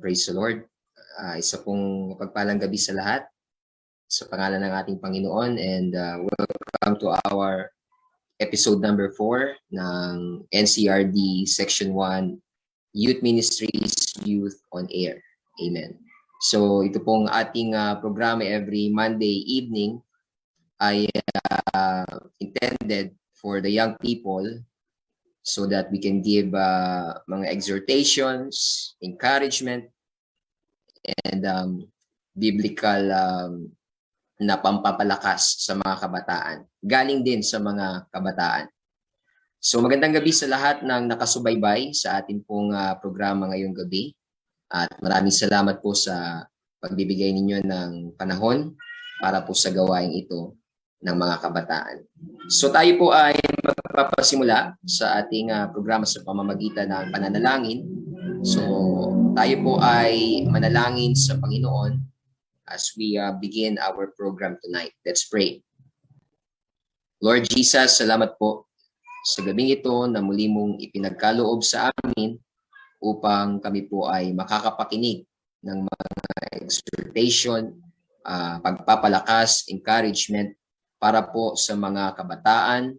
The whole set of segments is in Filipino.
Praise the Lord. Uh, isa pong pagpalang gabi sa lahat sa pangalan ng ating Panginoon and uh, welcome to our episode number 4 ng NCRD Section 1 Youth Ministries Youth on Air. Amen. So ito pong ating uh, programa every Monday evening ay uh, intended for the young people so that we can give uh, mga exhortations, encouragement, and um, biblical um, na pampapalakas sa mga kabataan. Galing din sa mga kabataan. So magandang gabi sa lahat ng nakasubaybay sa ating pong uh, programa ngayong gabi. At maraming salamat po sa pagbibigay ninyo ng panahon para po sa gawain ito ng mga kabataan. So tayo po ay magpapasimula sa ating uh, programa sa pamamagitan ng pananalangin. So tayo po ay manalangin sa Panginoon as we uh, begin our program tonight. Let's pray. Lord Jesus, salamat po sa gabing ito na muli mong ipinagkaloob sa amin upang kami po ay makakapakinig ng mga exhortation, uh, pagpapalakas, encouragement para po sa mga kabataan,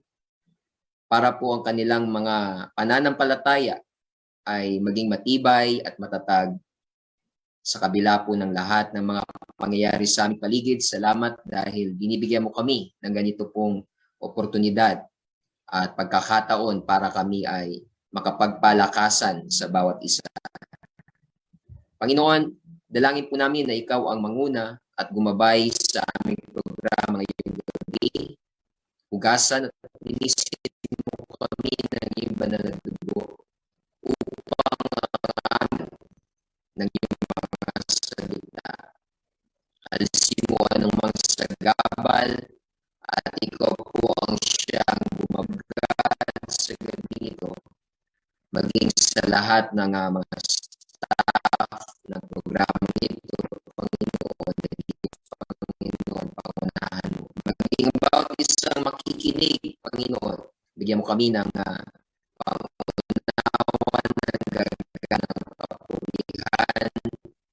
para po ang kanilang mga pananampalataya ay maging matibay at matatag sa kabila po ng lahat ng mga pangyayari sa aming paligid. Salamat dahil binibigyan mo kami ng ganito pong oportunidad at pagkakataon para kami ay makapagpalakasan sa bawat isa. Panginoon, dalangin po namin na ikaw ang manguna at gumabay sa aming programa ngayong gabi. Hugasan at linisin mo kami ng iyong na dugo upang amin ng iyong mga salita. Alisin mo anong mga sagabal at ikaw po ang siyang bumagat sa gabi ito maging sa lahat ng uh, mga staff ng programa ito, Panginoon, Panginoon, isang makikinig, Panginoon, bigyan mo kami ng uh, pangunawa ng gaganang kapulihan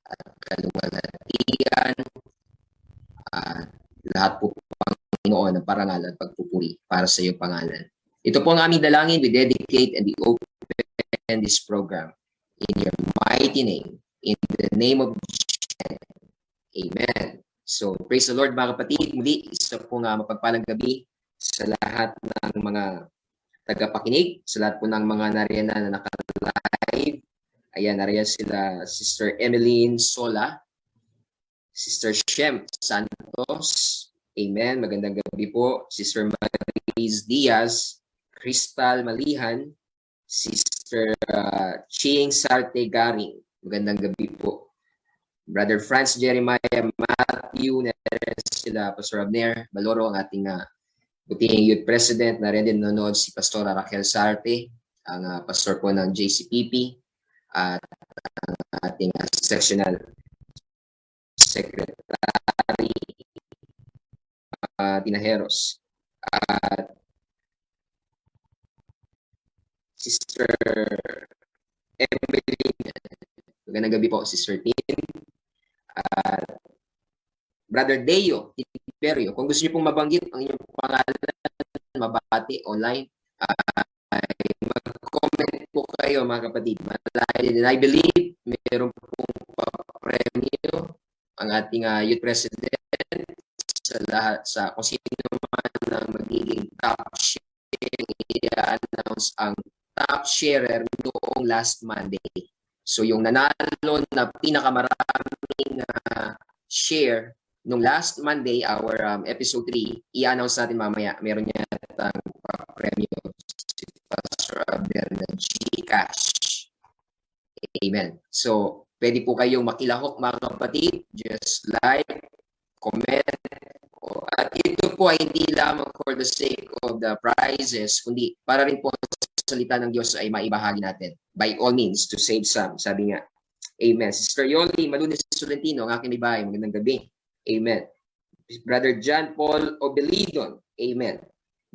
at kaluwalhatian at lahat po, Panginoon, ng parangal at pagpupuri para sa iyong pangalan. Ito po ang aming dalangin. We dedicate and we open this program in your mighty name. In the name of Jesus. Amen. So, praise the Lord mga kapatid. Muli, isa po nga mapagpalang gabi sa lahat ng mga tagapakinig, sa lahat po ng mga nariyan na naka-live. Ayan, nariyan sila Sister Emeline Sola, Sister Shem Santos. Amen. Magandang gabi po. Sister Maris Diaz, Crystal Malihan, Sister uh, Ching Sarte Garing. Magandang gabi po. Brother Franz Jeremiah Matthew, sila Pastor Abner Baloro, ang ating uh, buting youth president na rin din nanonood si Pastora Raquel Sarte, ang uh, pastor po ng JCPP at ang ating uh, sectional secretary uh, Tinaheros at Sister Emeline. Magandang gabi po, Sister Tim. At Brother Deo Tiperio. Kung gusto niyo pong mabanggit ang inyong pangalan, mabati online, uh, mag-comment po kayo mga kapatid. And I believe mayroon pong premyo ang ating uh, youth president sa lahat sa kung sino man ang magiging top share i-announce ang top sharer noong last Monday. So yung nanalo na pinakamaraming uh, share nung last Monday, our um, episode 3, i-announce natin mamaya. Meron niya ang uh, premyo si Pastor Abel na Gcash. Amen. So, pwede po kayong makilahok mga kapatid. Just like, comment, at ito po ay hindi lamang for the sake of the prizes, kundi para rin po salita ng Diyos ay maibahagi natin. By all means, to save some. Sabi nga, Amen. Sister Yoli Malunis Solentino, ang aking ibahay. Magandang gabi. Amen. Brother John Paul Obelidon. Amen.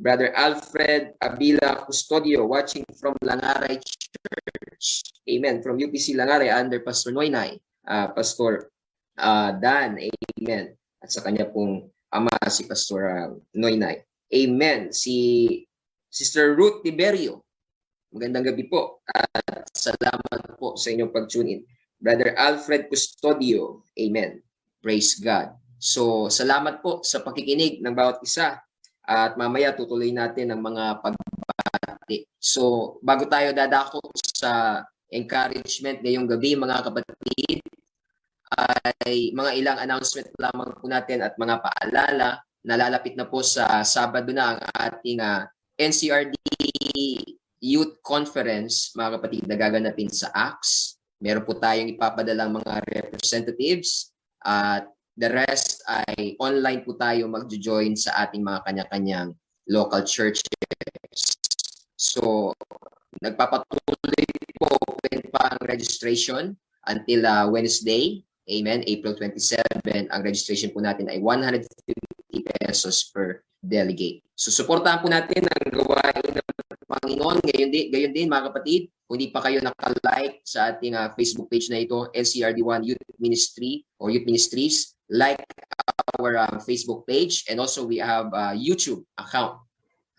Brother Alfred Abila Custodio watching from Langaray Church. Amen. From UPC Langaray under Pastor Noynay, uh, Pastor uh, Dan. Amen. At sa kanya pong ama si Pastor uh, Noynay. Amen. Si Sister Ruth Tiberio. Magandang gabi po. At salamat po sa inyong pag-tune in. Brother Alfred Custodio. Amen. Praise God. So, salamat po sa pakikinig ng bawat isa at mamaya tutuloy natin ang mga pagbati. So, bago tayo dadako sa encouragement ngayong gabi mga kapatid, ay mga ilang announcement lamang po natin at mga paalala. Nalalapit na po sa Sabado na ang ating uh, ah, NCRD Youth Conference, mga kapatid, na gaganapin sa ACTS. Meron po tayong ipapadalang mga representatives at The rest ay online po tayo mag-join sa ating mga kanya-kanyang local churches. So, nagpapatuloy po pa ang registration until uh, Wednesday. Amen. April 27. Ang registration po natin ay 150 pesos per delegate. So, suportahan po natin ang gawain ng Panginoon. Gayon din, gayon din mga kapatid, kung hindi pa kayo naka-like sa ating uh, Facebook page na ito, NCRD1 Youth Ministry or Youth Ministries, like our uh, Facebook page and also we have a YouTube account.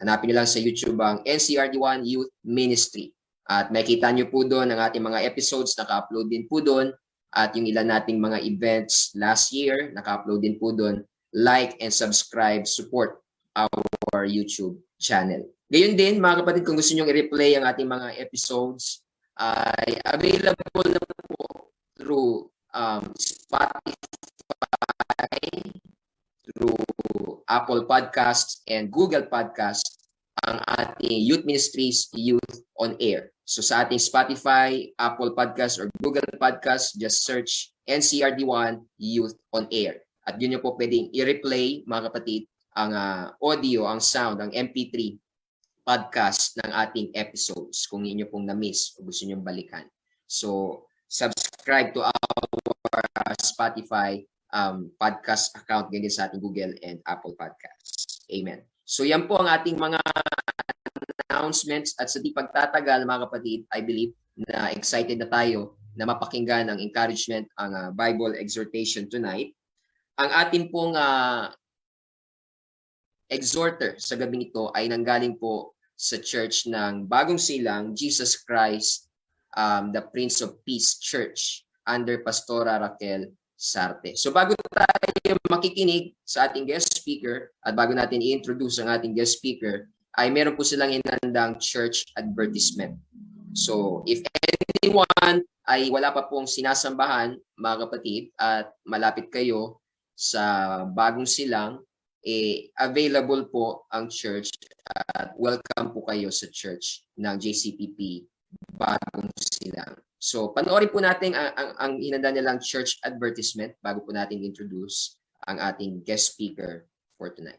Hanapin niyo lang sa YouTube ang NCRD1 Youth Ministry. At makita niyo po doon ang ating mga episodes, naka-upload din po doon. At yung ilan nating mga events last year, naka-upload din po doon. Like and subscribe, support our YouTube channel. Gayon din, mga kapatid, kung gusto niyo i-replay ang ating mga episodes, ay available na po through um, Spotify through Apple Podcasts and Google Podcasts ang ating Youth Ministries Youth on Air. So sa ating Spotify, Apple Podcasts or Google Podcasts, just search NCRD1 Youth on Air. At yun yung po pwedeng i-replay, mga kapatid, ang uh, audio, ang sound, ang MP3 podcast ng ating episodes kung inyo pong na-miss o gusto nyo balikan. So, subscribe to our Spotify um, podcast account ganyan sa ating Google and Apple Podcasts. Amen. So yan po ang ating mga announcements at sa di pagtatagal mga kapatid, I believe na excited na tayo na mapakinggan ang encouragement, ang uh, Bible exhortation tonight. Ang ating pong uh, exhorter sa gabing ito ay nanggaling po sa church ng Bagong Silang, Jesus Christ, um, the Prince of Peace Church under Pastora Raquel Sarte. So bago tayo makikinig sa ating guest speaker at bago natin i-introduce ang ating guest speaker, ay meron po silang inandang church advertisement. So if anyone ay wala pa pong sinasambahan, mga kapatid, at malapit kayo sa bagong silang, eh, available po ang church at welcome po kayo sa church ng JCPP bagong silang. So, panoorin po natin ang, ang, ang hinanda nilang church advertisement bago po natin introduce ang ating guest speaker for tonight.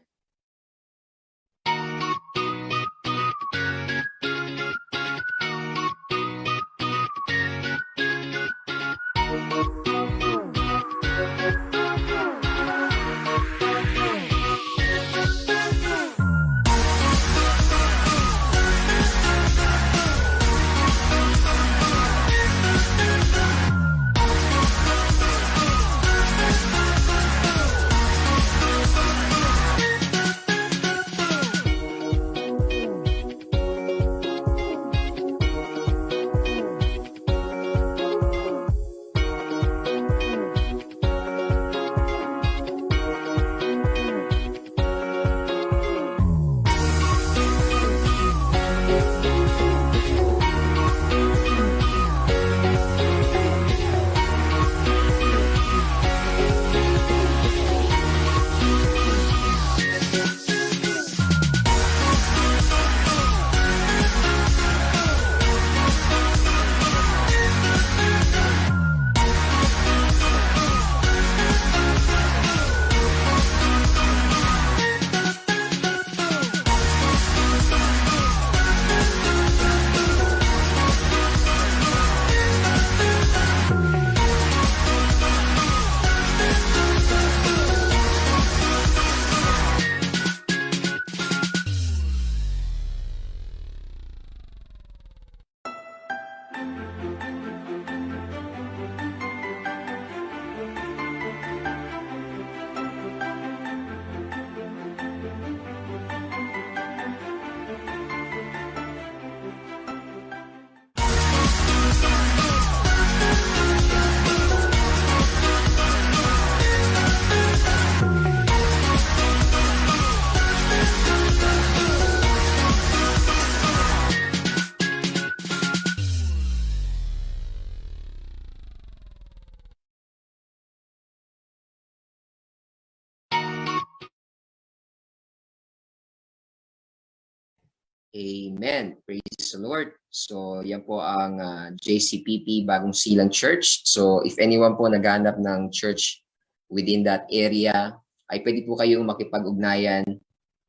Amen. Praise the Lord. So, yan po ang uh, JCPP Bagong Silang Church. So, if anyone po naghanap ng church within that area, ay pwede po kayong makipag-ugnayan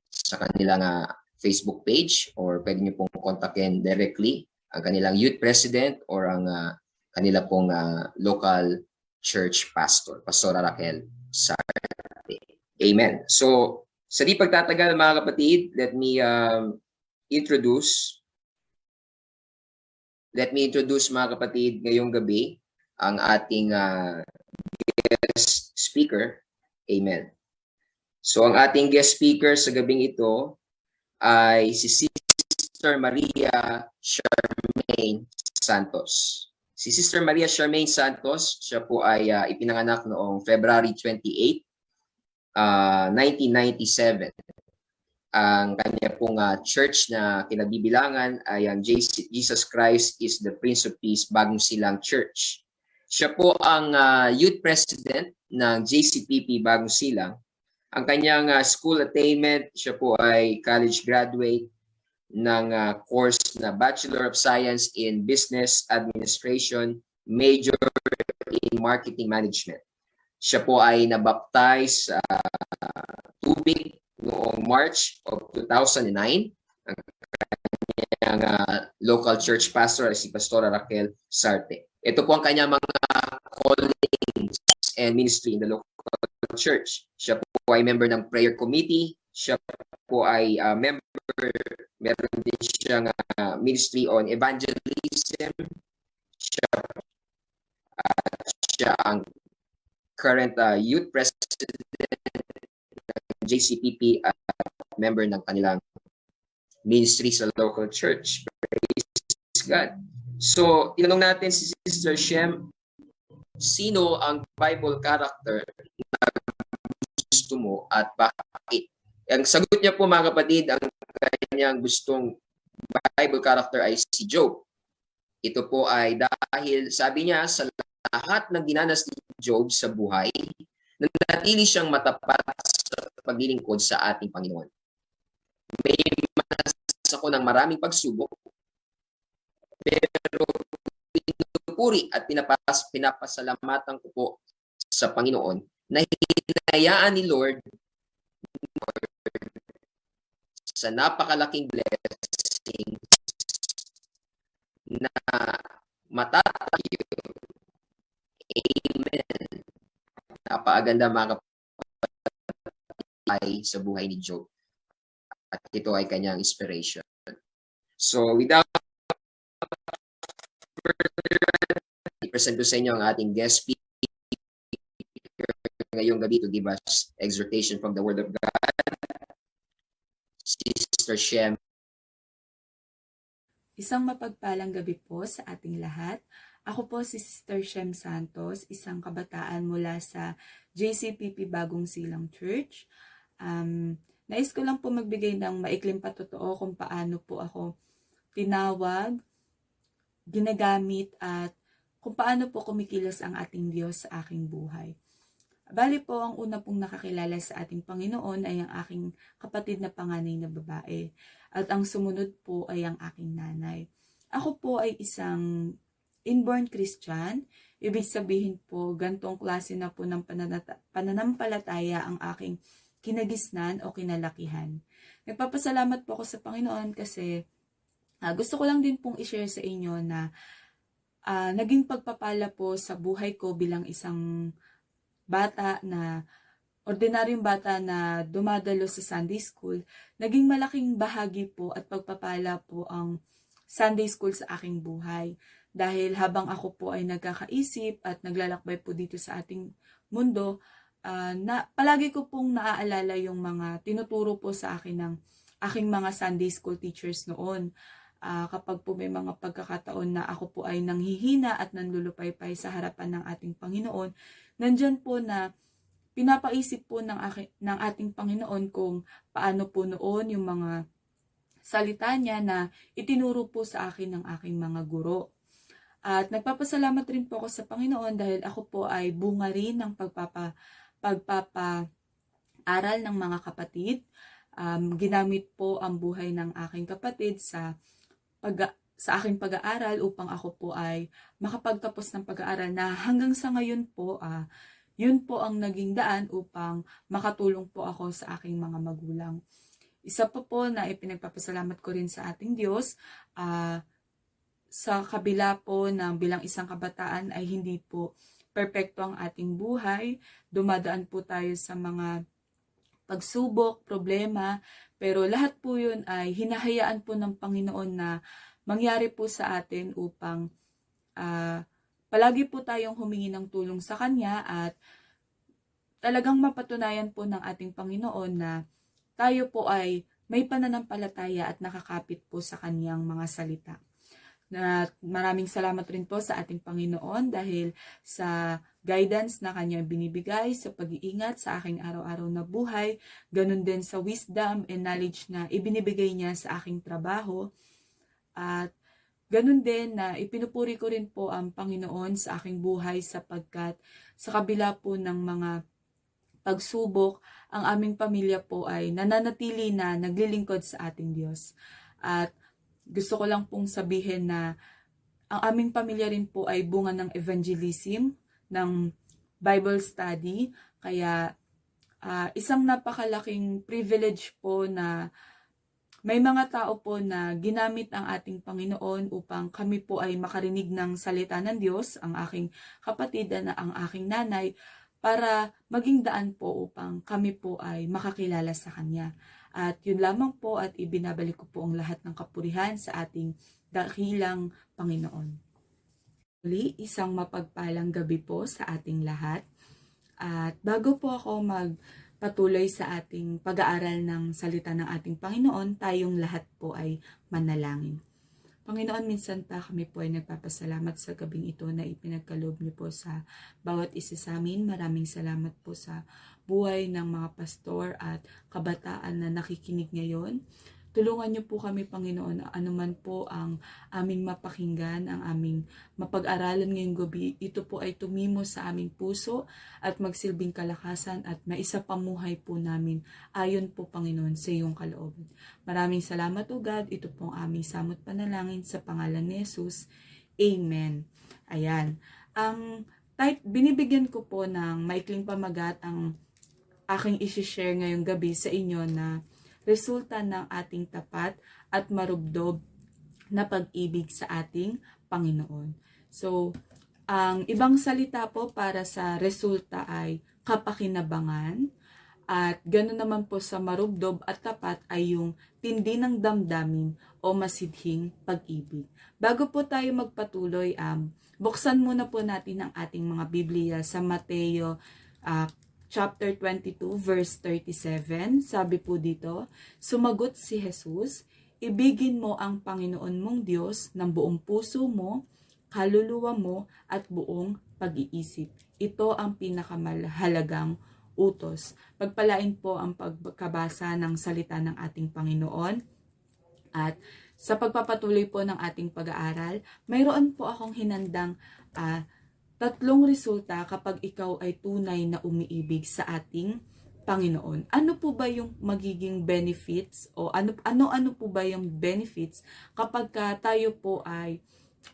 sa kanilang uh, Facebook page or pwede niyo pong kontakin directly ang kanilang youth president or ang uh, kanila pong uh, local church pastor, Pastor Raquel Sarte. Amen. So, sa di pagtatagal mga kapatid, let me um, introduce let me introduce mga kapatid ngayong gabi ang ating uh, guest speaker. Amen. So ang ating guest speaker sa gabing ito ay si Sister Maria Charmaine Santos. Si Sister Maria Charmaine Santos, siya po ay uh, ipinanganak noong February 28, uh, 1997 ang kanya pong uh, church na kinabibilangan ay ang Jesus Christ is the Prince of Peace Bagong Silang Church. Siya po ang uh, youth president ng JCPP Bagong Silang. Ang kanyang uh, school attainment, siya po ay college graduate ng uh, course na Bachelor of Science in Business Administration, major in Marketing Management. Siya po ay nabaptize uh, tubig noong March of 2009. Ang kanyang uh, local church pastor si Pastora Raquel Sarte. Ito po ang kanyang mga callings and ministry in the local church. Siya po ay member ng prayer committee. Siya po ay uh, member, meron din siyang uh, ministry on evangelism. Siya, uh, siya ang current uh, youth president JCPP at member ng kanilang ministry sa local church. Praise God. So, tinanong natin si Sister Shem, sino ang Bible character na gusto mo at bakit? Ang sagot niya po mga kapatid, ang kanyang gustong Bible character ay si Job. Ito po ay dahil sabi niya sa lahat ng dinanas ni Job sa buhay, nanatili siyang matapat sa paglilingkod sa ating Panginoon. May manas ako ng maraming pagsubok, pero pinupuri at pinapas, pinapasalamatan ko po sa Panginoon na hinayaan ni Lord sa napakalaking blessing na matatayo. Amen. Napakaganda mga ay sa buhay ni Job. At ito ay kanyang inspiration. So without i-present ko sa inyo ang ating guest speaker ngayong gabi to give us exhortation from the Word of God. Sister Shem. Isang mapagpalang gabi po sa ating lahat. Ako po si Sister Shem Santos, isang kabataan mula sa JCPP Bagong Silang Church. Um, nais ko lang po magbigay ng maikling patotoo kung paano po ako tinawag, ginagamit at kung paano po kumikilos ang ating Diyos sa aking buhay. Bali po, ang una pong nakakilala sa ating Panginoon ay ang aking kapatid na panganay na babae. At ang sumunod po ay ang aking nanay. Ako po ay isang inborn Christian. Ibig sabihin po, gantong klase na po ng pananampalataya ang aking kinagisnan o kinalakihan. Nagpapasalamat po ako sa Panginoon kasi uh, gusto ko lang din pong i-share sa inyo na uh, naging pagpapala po sa buhay ko bilang isang bata na ordinaryong bata na dumadalo sa Sunday School, naging malaking bahagi po at pagpapala po ang Sunday School sa aking buhay. Dahil habang ako po ay nagkakaisip at naglalakbay po dito sa ating mundo, uh, na palagi ko pong naaalala yung mga tinuturo po sa akin ng aking mga Sunday school teachers noon. Uh, kapag po may mga pagkakataon na ako po ay nanghihina at nanlulupaypay sa harapan ng ating Panginoon, nandyan po na pinapaisip po ng, aking, ng ating Panginoon kung paano po noon yung mga salita niya na itinuro po sa akin ng aking mga guro. At nagpapasalamat rin po ako sa Panginoon dahil ako po ay bunga rin ng pagpapa pagpapa-aral ng mga kapatid. um, ginamit po ang buhay ng aking kapatid sa pag sa aking pag-aaral upang ako po ay makapagtapos ng pag-aaral na hanggang sa ngayon po uh, yun po ang naging daan upang makatulong po ako sa aking mga magulang. Isa po po na ipinagpapasalamat ko rin sa ating Diyos, uh, sa kabila po ng bilang isang kabataan ay hindi po perpekto ang ating buhay. Dumadaan po tayo sa mga pagsubok, problema, pero lahat po yun ay hinahayaan po ng Panginoon na mangyari po sa atin upang uh, palagi po tayong humingi ng tulong sa Kanya at talagang mapatunayan po ng ating Panginoon na tayo po ay may pananampalataya at nakakapit po sa Kanyang mga salita. Na maraming salamat rin po sa ating Panginoon dahil sa guidance na kanya binibigay sa pag-iingat sa aking araw-araw na buhay, ganun din sa wisdom and knowledge na ibinibigay niya sa aking trabaho. At ganun din na ipinupuri ko rin po ang Panginoon sa aking buhay sapagkat sa kabila po ng mga pagsubok, ang aming pamilya po ay nananatili na naglilingkod sa ating Diyos. At gusto ko lang pong sabihin na ang aming pamilya rin po ay bunga ng evangelism, ng Bible study. Kaya uh, isang napakalaking privilege po na may mga tao po na ginamit ang ating Panginoon upang kami po ay makarinig ng salita ng Diyos, ang aking kapatid na ang aking nanay, para maging daan po upang kami po ay makakilala sa Kanya. At yun lamang po at ibinabalik ko po ang lahat ng kapurihan sa ating dakilang Panginoon. Muli, isang mapagpalang gabi po sa ating lahat. At bago po ako mag patuloy sa ating pag-aaral ng salita ng ating Panginoon, tayong lahat po ay manalangin. Panginoon, minsan pa kami po ay nagpapasalamat sa gabing ito na ipinagkaloob niyo po sa bawat isa sa amin. Maraming salamat po sa buhay ng mga pastor at kabataan na nakikinig ngayon. Tulungan niyo po kami, Panginoon, anuman po ang aming mapakinggan, ang aming mapag-aralan ngayong gabi. Ito po ay tumimo sa aming puso at magsilbing kalakasan at maisapamuhay po namin ayon po, Panginoon, sa iyong kalooban. Maraming salamat, O God. Ito po ang aming samot panalangin sa pangalan ni Jesus. Amen. Ayan. Ang type, binibigyan ko po ng maikling pamagat ang aking isi-share ngayong gabi sa inyo na resulta ng ating tapat at marubdob na pag-ibig sa ating Panginoon. So, ang ibang salita po para sa resulta ay kapakinabangan, at ganoon naman po sa marubdob at tapat ay yung tindi ng damdamin o masidhing pag-ibig. Bago po tayo magpatuloy, um, buksan muna po natin ang ating mga Biblia sa Mateo uh, chapter 22 verse 37, sabi po dito, sumagot si Jesus, ibigin mo ang Panginoon mong Diyos ng buong puso mo, kaluluwa mo at buong pag-iisip. Ito ang pinakamahalagang utos. Pagpalain po ang pagkabasa ng salita ng ating Panginoon at sa pagpapatuloy po ng ating pag-aaral, mayroon po akong hinandang uh, tatlong resulta kapag ikaw ay tunay na umiibig sa ating Panginoon. Ano po ba yung magiging benefits o ano ano ano po ba yung benefits kapag ka tayo po ay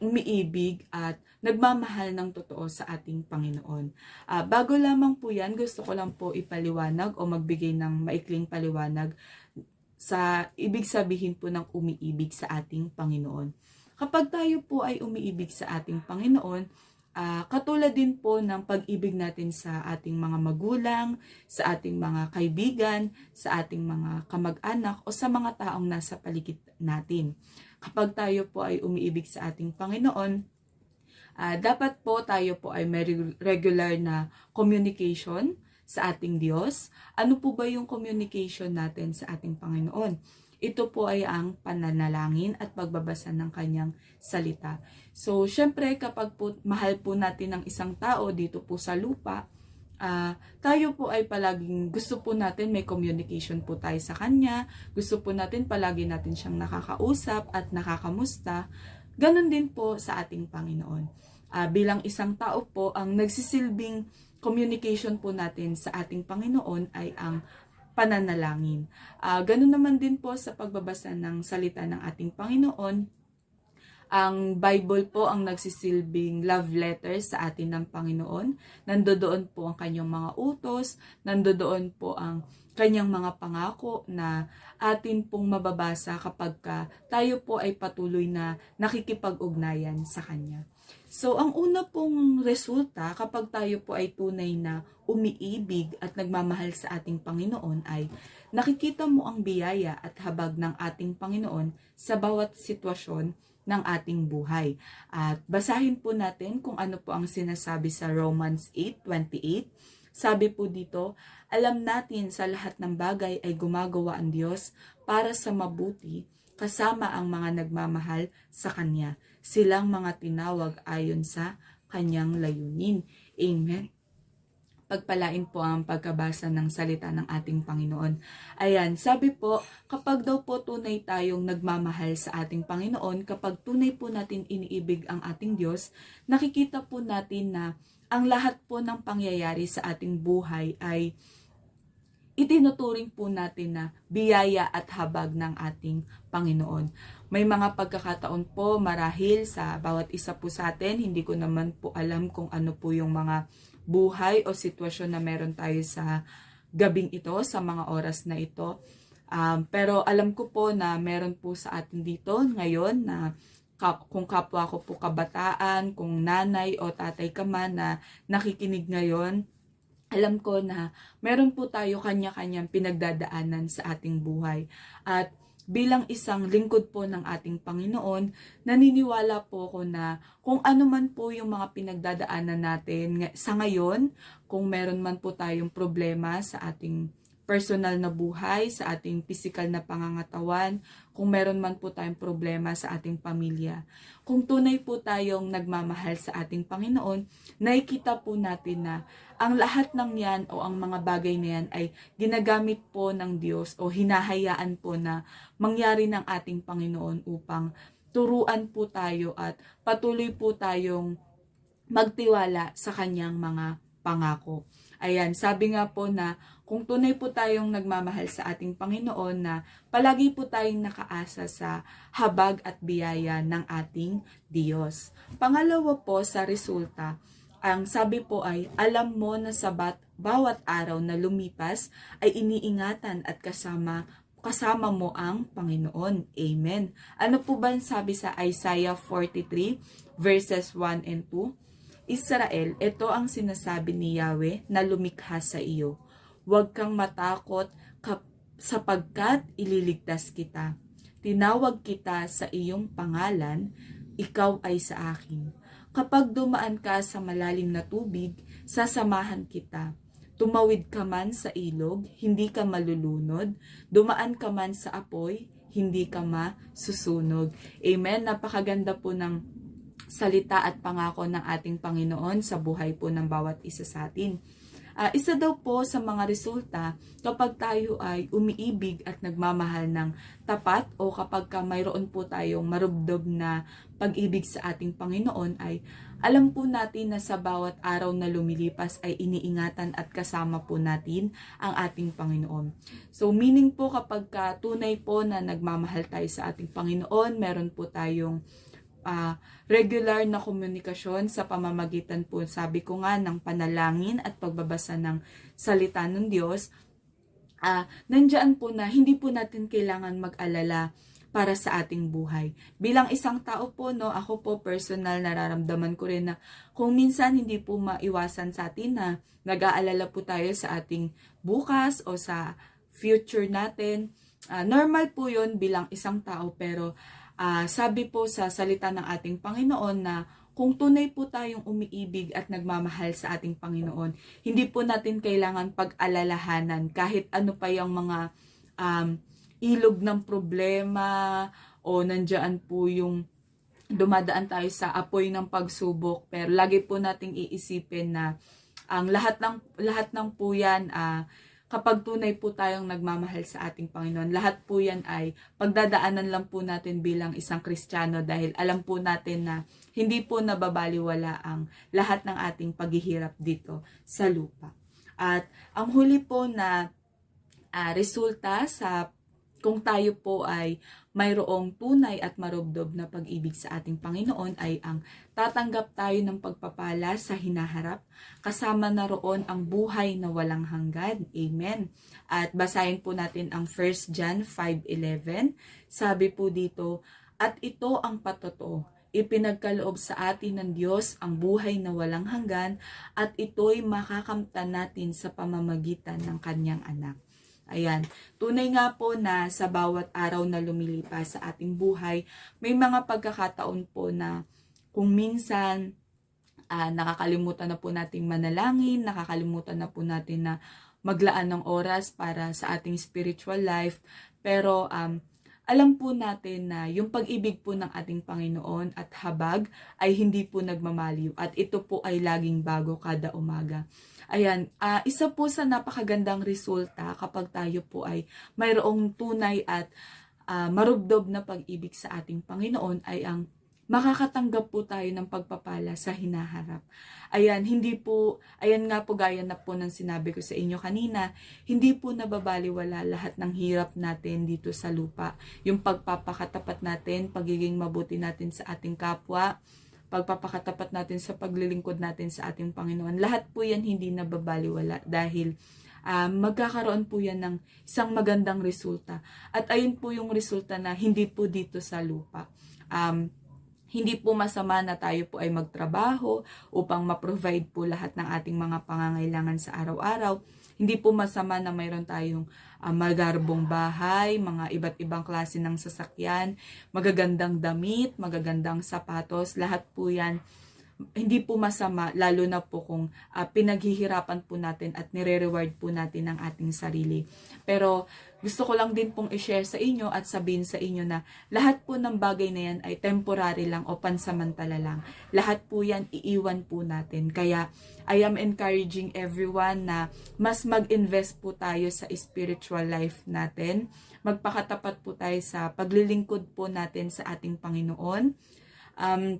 umiibig at nagmamahal ng totoo sa ating Panginoon. Uh, bago lamang po yan, gusto ko lang po ipaliwanag o magbigay ng maikling paliwanag sa ibig sabihin po ng umiibig sa ating Panginoon. Kapag tayo po ay umiibig sa ating Panginoon, Uh, katulad din po ng pag-ibig natin sa ating mga magulang, sa ating mga kaibigan, sa ating mga kamag-anak o sa mga taong nasa paligid natin. Kapag tayo po ay umiibig sa ating Panginoon, uh, dapat po tayo po ay may regular na communication sa ating Diyos. Ano po ba yung communication natin sa ating Panginoon? Ito po ay ang pananalangin at pagbabasa ng kanyang salita. So, syempre, kapag po, mahal po natin ng isang tao dito po sa lupa, uh, tayo po ay palaging gusto po natin may communication po tayo sa kanya. Gusto po natin palagi natin siyang nakakausap at nakakamusta. Ganon din po sa ating Panginoon. Uh, bilang isang tao po, ang nagsisilbing communication po natin sa ating Panginoon ay ang pananalangin. Uh, ganun naman din po sa pagbabasa ng salita ng ating Panginoon. Ang Bible po ang nagsisilbing love letter sa atin ng Panginoon. Nandoon po ang kanyang mga utos, nandoon po ang kanyang mga pangako na atin pong mababasa kapag ka tayo po ay patuloy na nakikipag-ugnayan sa Kanya. So, ang una pong resulta kapag tayo po ay tunay na umiibig at nagmamahal sa ating Panginoon ay nakikita mo ang biyaya at habag ng ating Panginoon sa bawat sitwasyon ng ating buhay. At basahin po natin kung ano po ang sinasabi sa Romans 8:28. Sabi po dito, alam natin sa lahat ng bagay ay gumagawa ang Diyos para sa mabuti kasama ang mga nagmamahal sa Kanya. Silang mga tinawag ayon sa Kanyang layunin. Amen pagpalain po ang pagkabasa ng salita ng ating Panginoon. Ayan, sabi po, kapag daw po tunay tayong nagmamahal sa ating Panginoon, kapag tunay po natin iniibig ang ating Diyos, nakikita po natin na ang lahat po ng pangyayari sa ating buhay ay itinuturing po natin na biyaya at habag ng ating Panginoon. May mga pagkakataon po marahil sa bawat isa po sa atin, hindi ko naman po alam kung ano po yung mga buhay o sitwasyon na meron tayo sa gabing ito, sa mga oras na ito. Um, pero alam ko po na meron po sa atin dito ngayon na kung kapwa ko po kabataan, kung nanay o tatay ka man na nakikinig ngayon, alam ko na meron po tayo kanya-kanyang pinagdadaanan sa ating buhay. At bilang isang lingkod po ng ating Panginoon, naniniwala po ako na kung ano man po yung mga pinagdadaanan natin sa ngayon, kung meron man po tayong problema sa ating personal na buhay, sa ating physical na pangangatawan, kung meron man po tayong problema sa ating pamilya. Kung tunay po tayong nagmamahal sa ating Panginoon, nakikita po natin na ang lahat ng yan o ang mga bagay na yan ay ginagamit po ng Diyos o hinahayaan po na mangyari ng ating Panginoon upang turuan po tayo at patuloy po tayong magtiwala sa kanyang mga pangako. Ayan, sabi nga po na kung tunay po tayong nagmamahal sa ating Panginoon na palagi po tayong nakaasa sa habag at biyaya ng ating Diyos. Pangalawa po sa resulta, ang sabi po ay alam mo na sa bat, bawat araw na lumipas ay iniingatan at kasama kasama mo ang Panginoon. Amen. Ano po ba sabi sa Isaiah 43 verses 1 and 2? Israel, ito ang sinasabi ni Yahweh na lumikha sa iyo. Huwag kang matakot sapagkat ililigtas kita. Tinawag kita sa iyong pangalan, ikaw ay sa akin. Kapag dumaan ka sa malalim na tubig, sasamahan kita. Tumawid ka man sa ilog, hindi ka malulunod. Dumaan ka man sa apoy, hindi ka masusunog. Amen. Napakaganda po ng salita at pangako ng ating Panginoon sa buhay po ng bawat isa sa atin. Uh, isa daw po sa mga resulta kapag tayo ay umiibig at nagmamahal ng tapat o kapag ka mayroon po tayong marubdob na pag-ibig sa ating Panginoon ay alam po natin na sa bawat araw na lumilipas ay iniingatan at kasama po natin ang ating Panginoon. So meaning po kapag ka tunay po na nagmamahal tayo sa ating Panginoon, meron po tayong uh, regular na komunikasyon sa pamamagitan po, sabi ko nga, ng panalangin at pagbabasa ng salita ng Diyos, uh, nandyan po na hindi po natin kailangan mag-alala para sa ating buhay. Bilang isang tao po, no, ako po personal nararamdaman ko rin na kung minsan hindi po maiwasan sa atin na nag-aalala po tayo sa ating bukas o sa future natin. Uh, normal po yon bilang isang tao pero Uh, sabi po sa salita ng ating Panginoon na kung tunay po tayong umiibig at nagmamahal sa ating Panginoon, hindi po natin kailangan pag-alalahanan kahit ano pa yung mga um, ilog ng problema o nandyan po yung dumadaan tayo sa apoy ng pagsubok. Pero lagi po nating iisipin na ang lahat ng lahat ng po yan uh, kapag tunay po tayong nagmamahal sa ating Panginoon. Lahat po yan ay pagdadaanan lang po natin bilang isang Kristiyano dahil alam po natin na hindi po nababaliwala ang lahat ng ating paghihirap dito sa lupa. At ang huli po na uh, resulta sa kung tayo po ay mayroong tunay at marubdob na pag-ibig sa ating Panginoon ay ang tatanggap tayo ng pagpapala sa hinaharap, kasama na roon ang buhay na walang hanggan. Amen. At basahin po natin ang 1 John 5.11. Sabi po dito, At ito ang patotoo, ipinagkaloob sa atin ng Diyos ang buhay na walang hanggan at ito'y makakamtan natin sa pamamagitan ng kanyang anak. Ayan. Tunay nga po na sa bawat araw na lumilipas sa ating buhay, may mga pagkakataon po na kung minsan uh, nakakalimutan na po nating manalangin, nakakalimutan na po natin na maglaan ng oras para sa ating spiritual life. Pero um, alam po natin na yung pag-ibig po ng ating Panginoon at habag ay hindi po nagmamaliw at ito po ay laging bago kada umaga. Ayan, uh, isa po sa napakagandang resulta kapag tayo po ay mayroong tunay at uh, marubdob na pag-ibig sa ating Panginoon ay ang makakatanggap po tayo ng pagpapala sa hinaharap. Ayan, hindi po, ayan nga po gaya na po ng sinabi ko sa inyo kanina, hindi po nababaliwala lahat ng hirap natin dito sa lupa. Yung pagpapakatapat natin, pagiging mabuti natin sa ating kapwa, pagpapakatapat natin sa paglilingkod natin sa ating Panginoon. Lahat po yan hindi nababaliwala dahil um, magkakaroon po yan ng isang magandang resulta. At ayun po yung resulta na hindi po dito sa lupa. Um, hindi po masama na tayo po ay magtrabaho upang ma-provide po lahat ng ating mga pangangailangan sa araw-araw. Hindi po masama na mayroon tayong uh, magarbong bahay, mga iba't ibang klase ng sasakyan, magagandang damit, magagandang sapatos, lahat po yan hindi po masama lalo na po kung uh, pinaghihirapan po natin at nire-reward po natin ang ating sarili. Pero gusto ko lang din pong i-share sa inyo at sabihin sa inyo na lahat po ng bagay na yan ay temporary lang o pansamantala lang. Lahat po yan iiwan po natin. Kaya I am encouraging everyone na mas mag-invest po tayo sa spiritual life natin. Magpakatapat po tayo sa paglilingkod po natin sa ating Panginoon. Um,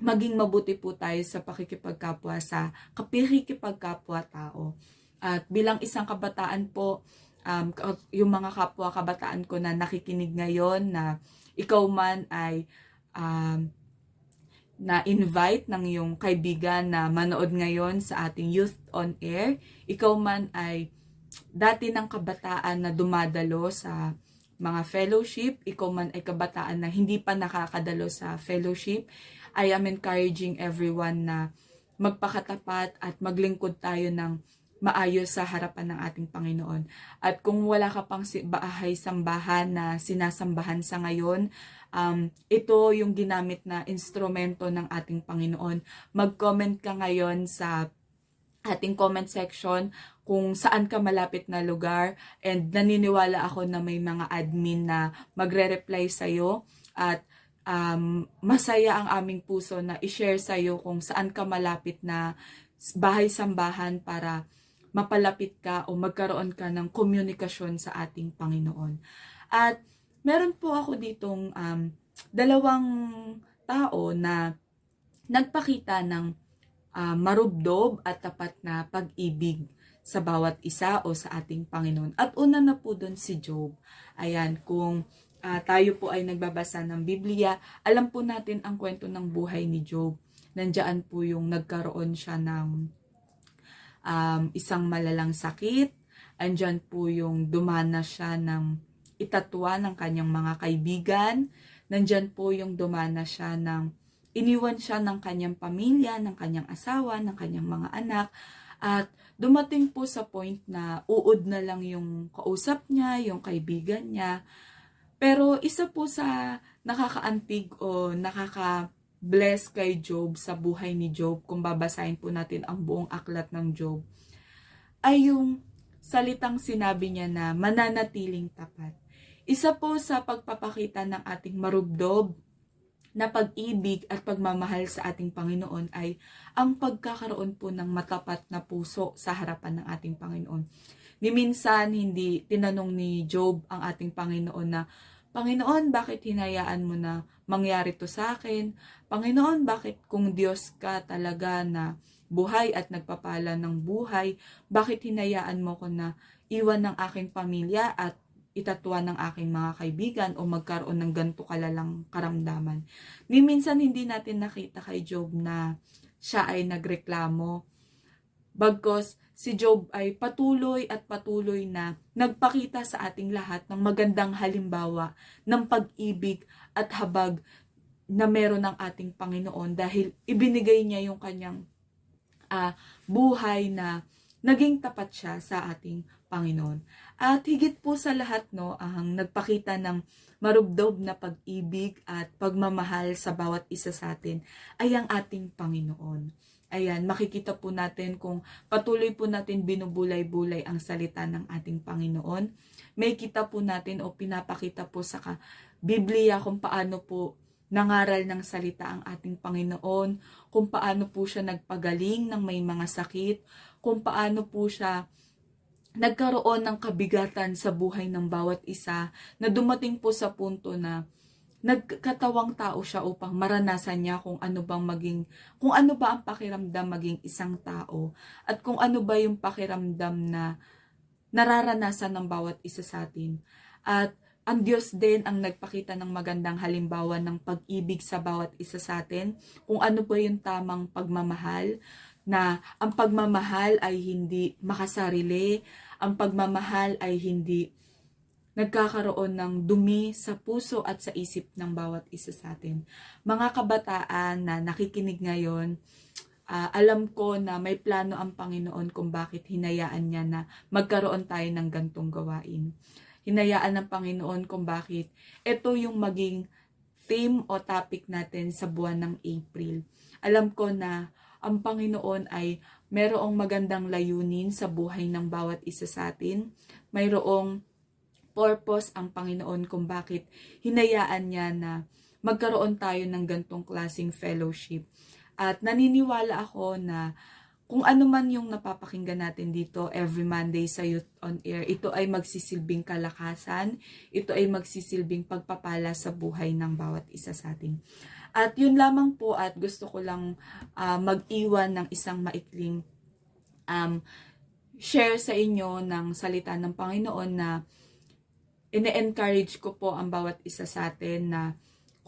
maging mabuti po tayo sa pakikipagkapwa sa kapikipagkapwa tao. At bilang isang kabataan po, um, yung mga kapwa kabataan ko na nakikinig ngayon na ikaw man ay um, na-invite ng iyong kaibigan na manood ngayon sa ating Youth on Air. Ikaw man ay dati ng kabataan na dumadalo sa mga fellowship, ikaw man ay kabataan na hindi pa nakakadalo sa fellowship, I am encouraging everyone na magpakatapat at maglingkod tayo ng maayos sa harapan ng ating Panginoon. At kung wala ka pang bahay sambahan na sinasambahan sa ngayon, um, ito yung ginamit na instrumento ng ating Panginoon. Mag-comment ka ngayon sa ating comment section kung saan ka malapit na lugar and naniniwala ako na may mga admin na magre-reply sa'yo at um, masaya ang aming puso na i-share sa'yo kung saan ka malapit na bahay-sambahan para mapalapit ka o magkaroon ka ng komunikasyon sa ating Panginoon. At meron po ako ditong um, dalawang tao na nagpakita ng uh, marubdob at tapat na pag-ibig sa bawat isa o sa ating Panginoon. At una na po doon si Job. Ayan, kung uh, tayo po ay nagbabasa ng Biblia, alam po natin ang kwento ng buhay ni Job. Nandiyan po yung nagkaroon siya ng um, isang malalang sakit. Andyan po yung dumana siya ng itatwa ng kanyang mga kaibigan. Nandyan po yung dumana siya ng iniwan siya ng kanyang pamilya, ng kanyang asawa, ng kanyang mga anak. At dumating po sa point na uod na lang yung kausap niya, yung kaibigan niya. Pero isa po sa nakakaantig o nakaka bless kay Job sa buhay ni Job, kung babasahin po natin ang buong aklat ng Job, ay yung salitang sinabi niya na mananatiling tapat. Isa po sa pagpapakita ng ating marubdob na pag-ibig at pagmamahal sa ating Panginoon ay ang pagkakaroon po ng matapat na puso sa harapan ng ating Panginoon. Ni minsan, hindi tinanong ni Job ang ating Panginoon na, Panginoon, bakit hinayaan mo na mangyari to sa akin? Panginoon, bakit kung Diyos ka talaga na buhay at nagpapala ng buhay, bakit hinayaan mo ko na iwan ng aking pamilya at itatwa ng aking mga kaibigan o magkaroon ng ganto kalalang karamdaman. Ni minsan hindi natin nakita kay Job na siya ay nagreklamo. Bagkos si Job ay patuloy at patuloy na nagpakita sa ating lahat ng magandang halimbawa ng pag-ibig at habag na meron ng ating Panginoon dahil ibinigay niya yung kanyang uh, buhay na naging tapat siya sa ating Panginoon. At higit po sa lahat, no, ang nagpakita ng marubdob na pag-ibig at pagmamahal sa bawat isa sa atin ay ang ating Panginoon. Ayan, makikita po natin kung patuloy po natin binubulay-bulay ang salita ng ating Panginoon. May kita po natin o pinapakita po sa Biblia kung paano po nangaral ng salita ang ating Panginoon, kung paano po siya nagpagaling ng may mga sakit, kung paano po siya nagkaroon ng kabigatan sa buhay ng bawat isa na dumating po sa punto na nagkatawang tao siya upang maranasan niya kung ano bang maging kung ano ba ang pakiramdam maging isang tao at kung ano ba yung pakiramdam na nararanasan ng bawat isa sa atin. At ang Diyos din ang nagpakita ng magandang halimbawa ng pag-ibig sa bawat isa sa atin kung ano ba yung tamang pagmamahal na ang pagmamahal ay hindi makasarili ang pagmamahal ay hindi nagkakaroon ng dumi sa puso at sa isip ng bawat isa sa atin. Mga kabataan na nakikinig ngayon, uh, alam ko na may plano ang Panginoon kung bakit hinayaan niya na magkaroon tayo ng gantong gawain. Hinayaan ng Panginoon kung bakit ito yung maging theme o topic natin sa buwan ng April. Alam ko na ang Panginoon ay merong magandang layunin sa buhay ng bawat isa sa atin. Mayroong purpose ang Panginoon kung bakit hinayaan niya na magkaroon tayo ng gantong klasing fellowship. At naniniwala ako na kung ano man yung napapakinggan natin dito every Monday sa Youth on Air, ito ay magsisilbing kalakasan, ito ay magsisilbing pagpapala sa buhay ng bawat isa sa atin. At yun lamang po at gusto ko lang uh, mag-iwan ng isang maikling um, share sa inyo ng salita ng Panginoon na ine-encourage ko po ang bawat isa sa atin na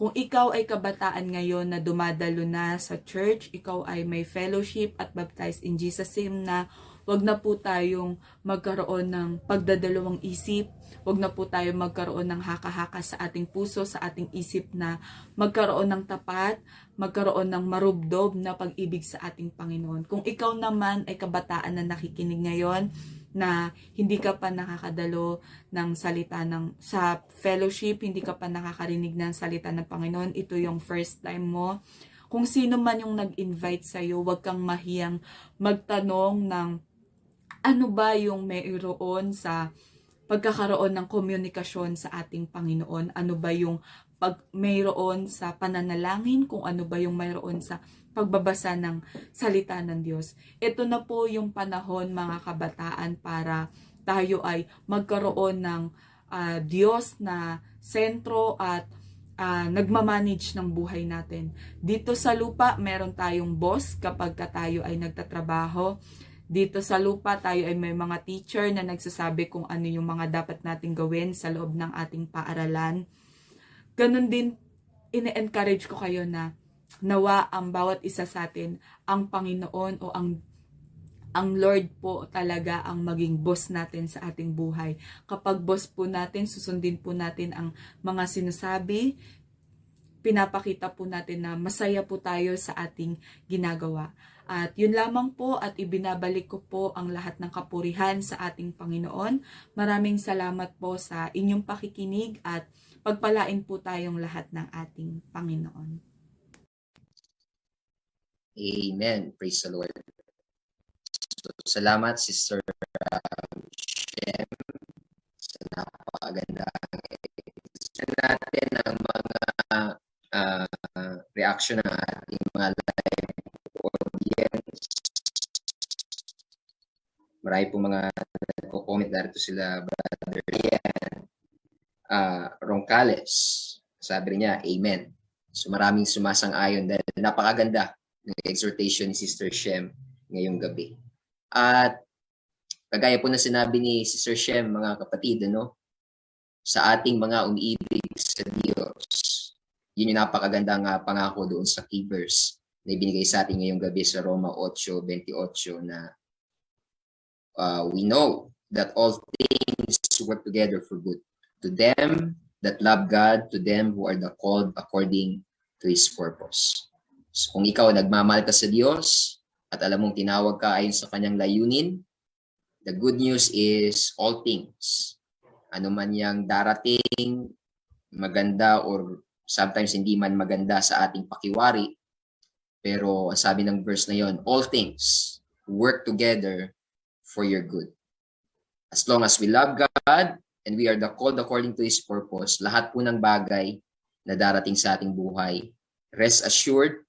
kung ikaw ay kabataan ngayon na dumadalo na sa church, ikaw ay may fellowship at baptized in Jesus' name na wag na po tayong magkaroon ng pagdadalawang isip, wag na po tayong magkaroon ng haka-haka sa ating puso, sa ating isip na magkaroon ng tapat, magkaroon ng marubdob na pag-ibig sa ating Panginoon. Kung ikaw naman ay kabataan na nakikinig ngayon, na hindi ka pa nakakadalo ng salita ng sa fellowship, hindi ka pa nakakarinig ng salita ng Panginoon, ito yung first time mo. Kung sino man yung nag-invite sa iyo, huwag kang mahiyang magtanong ng ano ba yung mayroon sa pagkakaroon ng komunikasyon sa ating Panginoon, ano ba yung pag mayroon sa pananalangin, kung ano ba yung mayroon sa pagbabasa ng salita ng Diyos. Ito na po yung panahon mga kabataan para tayo ay magkaroon ng uh, Diyos na sentro at uh, nagmamanage ng buhay natin. Dito sa lupa, meron tayong boss kapag ka tayo ay nagtatrabaho. Dito sa lupa, tayo ay may mga teacher na nagsasabi kung ano yung mga dapat nating gawin sa loob ng ating paaralan. Ganon din, ine-encourage ko kayo na nawa ang bawat isa sa atin ang Panginoon o ang ang Lord po talaga ang maging boss natin sa ating buhay. Kapag boss po natin, susundin po natin ang mga sinasabi, pinapakita po natin na masaya po tayo sa ating ginagawa. At yun lamang po at ibinabalik ko po ang lahat ng kapurihan sa ating Panginoon. Maraming salamat po sa inyong pakikinig at pagpalain po tayong lahat ng ating Panginoon. Amen. Praise the Lord. So, salamat, Sister um, Shem, sa napakaganda natin ang mga uh, reaction ng ating mga live audience. Marami po mga nagko-comment narito sila, Brother Ian uh, Roncales. Sabi niya, Amen. So maraming sumasang-ayon dahil napakaganda ng exhortation ni Sister Shem ngayong gabi. At Kagaya po na sinabi ni Sister Shem, mga kapatid, ano, sa ating mga umiibig sa Diyos. Yun yung napakagandang uh, pangako doon sa verse na ibinigay sa atin ngayong gabi sa Roma 8.28 na uh, we know that all things work together for good to them that love God, to them who are the called according to His purpose. So kung ikaw nagmamahal ka sa Diyos at alam mong tinawag ka ayon sa kanyang layunin, The good news is all things. Ano man yang darating, maganda or sometimes hindi man maganda sa ating pakiwari, pero ang sabi ng verse na yon, all things work together for your good. As long as we love God and we are the called according to His purpose, lahat po ng bagay na darating sa ating buhay, rest assured,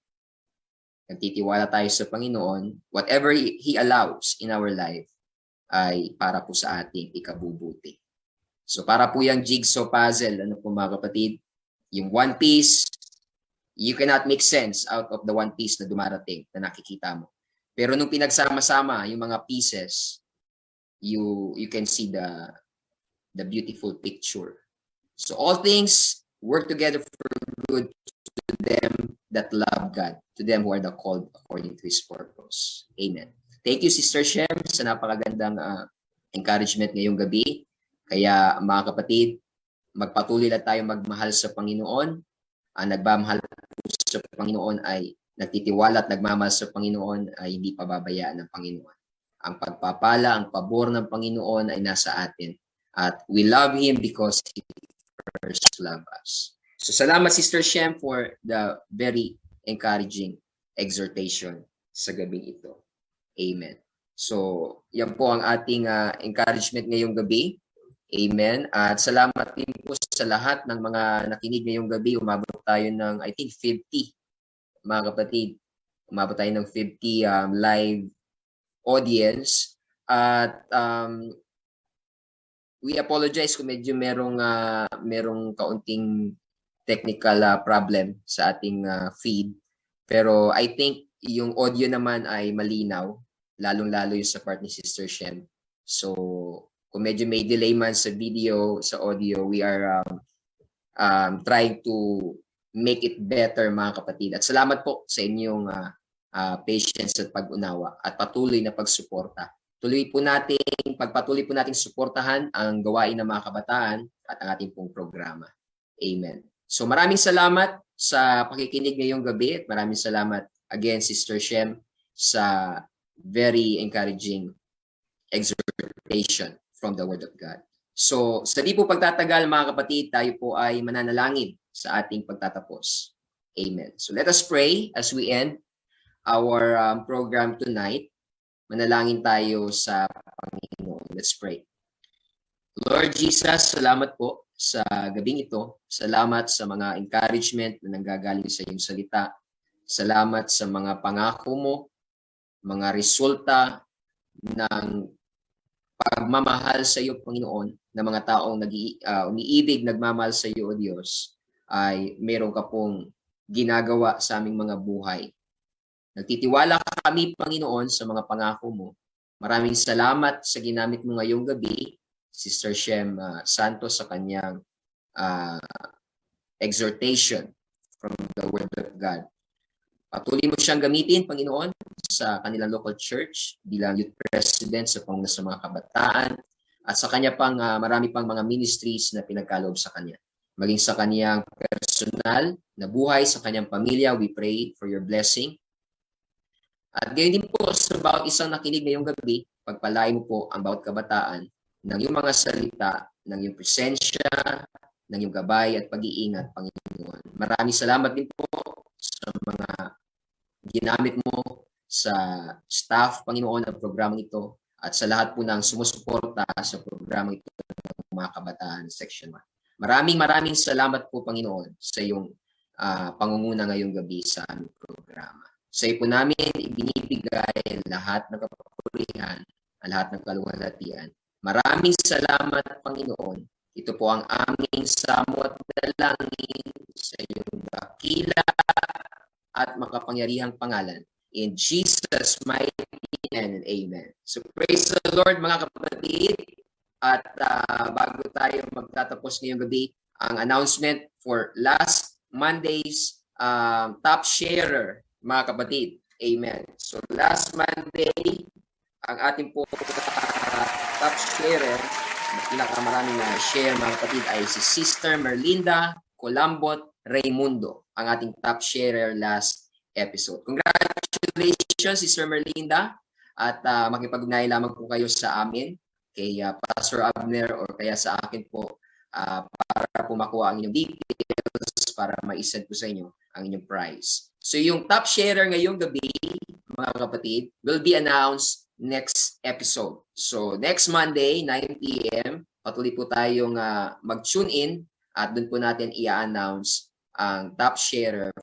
nagtitiwala tayo sa Panginoon, whatever He allows in our life, ay para po sa ating ikabubuti. So para po yung jigsaw puzzle, ano po mga kapatid, yung one piece, you cannot make sense out of the one piece na dumarating na nakikita mo. Pero nung pinagsama-sama yung mga pieces, you you can see the the beautiful picture. So all things work together for good to them that love God, to them who are the called according to His purpose. Amen. Thank you, Sister Shem, sa napakagandang uh, encouragement ngayong gabi. Kaya mga kapatid, magpatuloy lang tayo magmahal sa Panginoon. Ang nagmamahal sa Panginoon ay nagtitiwala at nagmamahal sa Panginoon ay hindi pababayaan ng Panginoon. Ang pagpapala, ang pabor ng Panginoon ay nasa atin. At we love Him because He first loved us. So salamat Sister Shem for the very encouraging exhortation sa gabing ito. Amen. So, yan po ang ating uh, encouragement ngayong gabi. Amen. At salamat din po sa lahat ng mga nakinig ngayong gabi. Umabot tayo ng, I think, 50, mga kapatid. Umabot tayo ng 50 um, live audience. At um, we apologize kung medyo merong, uh, merong kaunting technical uh, problem sa ating uh, feed. Pero I think yung audio naman ay malinaw, lalong-lalo yung sa part ni Sister Shem. So, kung medyo may delay man sa video, sa audio, we are um, um, trying to make it better mga kapatid. At salamat po sa inyong uh, uh, patience at pag-unawa at patuloy na pagsuporta. Tuloy po natin, pagpatuloy po natin suportahan ang gawain ng mga kabataan at ang ating pong programa. Amen. So maraming salamat sa pakikinig ngayong gabi at maraming salamat again, Sister Shem, sa very encouraging exhortation from the Word of God. So, sa di po pagtatagal mga kapatid, tayo po ay mananalangin sa ating pagtatapos. Amen. So let us pray as we end our um, program tonight. Manalangin tayo sa Panginoon. Let's pray. Lord Jesus, salamat po sa gabing ito. Salamat sa mga encouragement na nanggagaling sa iyong salita. Salamat sa mga pangako mo, mga resulta ng pagmamahal sa iyo, Panginoon, ng mga taong nag uh, umiibig, nagmamahal sa iyo, O Diyos, ay meron ka pong ginagawa sa aming mga buhay. Nagtitiwala kami, Panginoon, sa mga pangako mo. Maraming salamat sa ginamit mo ngayong gabi, Sister Shem uh, Santos sa kanyang uh, exhortation from the Word of God. Patuloy mo siyang gamitin, Panginoon, sa kanilang local church bilang youth president sa panguna sa mga kabataan at sa kanya pang uh, marami pang mga ministries na pinagkaloob sa kanya. Maging sa kanyang personal na buhay, sa kanyang pamilya, we pray for your blessing. At gayon din po sa bawat isang nakinig ngayong gabi, pagpalain mo po ang bawat kabataan ng iyong mga salita, ng iyong presensya, ng iyong gabay at pag-iingat, Panginoon. Maraming salamat din po sa mga ginamit mo sa staff, Panginoon, ng programang ito at sa lahat po ng sumusuporta sa programang ito ng mga kabataan Section 1. Maraming maraming salamat po, Panginoon, sa iyong uh, pangunguna ngayong gabi sa aming programa. Sa iyo po namin ibinibigay lahat ng kapapurihan, lahat ng kaluwalhatian. Maraming salamat, Panginoon. Ito po ang aming samot dalangin sa iyong dakila at makapangyarihang pangalan. In Jesus' mighty and amen. So praise the Lord mga kapatid. At uh, bago tayo magtatapos ngayong gabi, ang announcement for last Monday's um, top sharer, mga kapatid. Amen. So last Monday, ang ating po uh, top sharer, pinakamaraming na share mga kapatid ay si Sister Merlinda Colambot Raimundo, ang ating top sharer last episode. Congratulations, Sister Merlinda. At uh, makipag-ugnay lamang po kayo sa amin, kay uh, Pastor Abner or kaya sa akin po uh, para po makuha ang inyong details para ma-send po sa inyo ang inyong prize. So yung top sharer ngayong gabi, mga kapatid, will be announced next episode. So next Monday, 9 p.m., patuloy po tayong uh, mag-tune in at doon po natin i-announce ang top sharer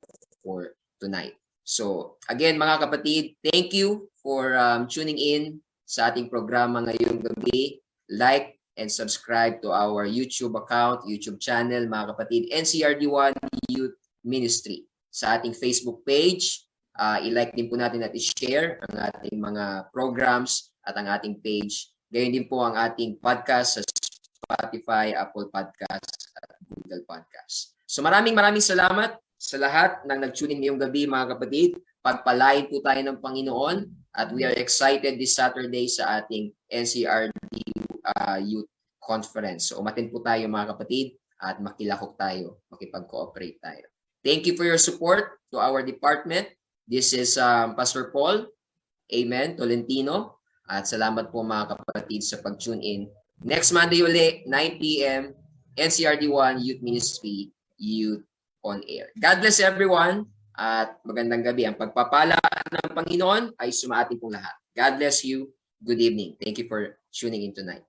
for tonight. So again mga kapatid, thank you for um, tuning in sa ating programa ngayong gabi. Like and subscribe to our YouTube account, YouTube channel, mga kapatid, NCRD1 Youth Ministry. Sa ating Facebook page, uh, i-like din po natin at i-share ang ating mga programs at ang ating page. Gayon din po ang ating podcast sa Spotify, Apple Podcast at Google Podcast. So maraming maraming salamat sa lahat ng nag-tune in ngayong gabi mga kapatid. Pagpalain po tayo ng Panginoon at we are excited this Saturday sa ating NCRD uh, Youth Conference. So umatin po tayo mga kapatid at makilahok tayo, makipag-cooperate tayo. Thank you for your support to our department. This is um, Pastor Paul. Amen. Tolentino. At salamat po mga kapatid sa pag-tune in. Next Monday uli, 9 p.m., NCRD1 Youth Ministry, Youth on Air. God bless everyone at magandang gabi. Ang pagpapala ng Panginoon ay sumaating pong lahat. God bless you. Good evening. Thank you for tuning in tonight.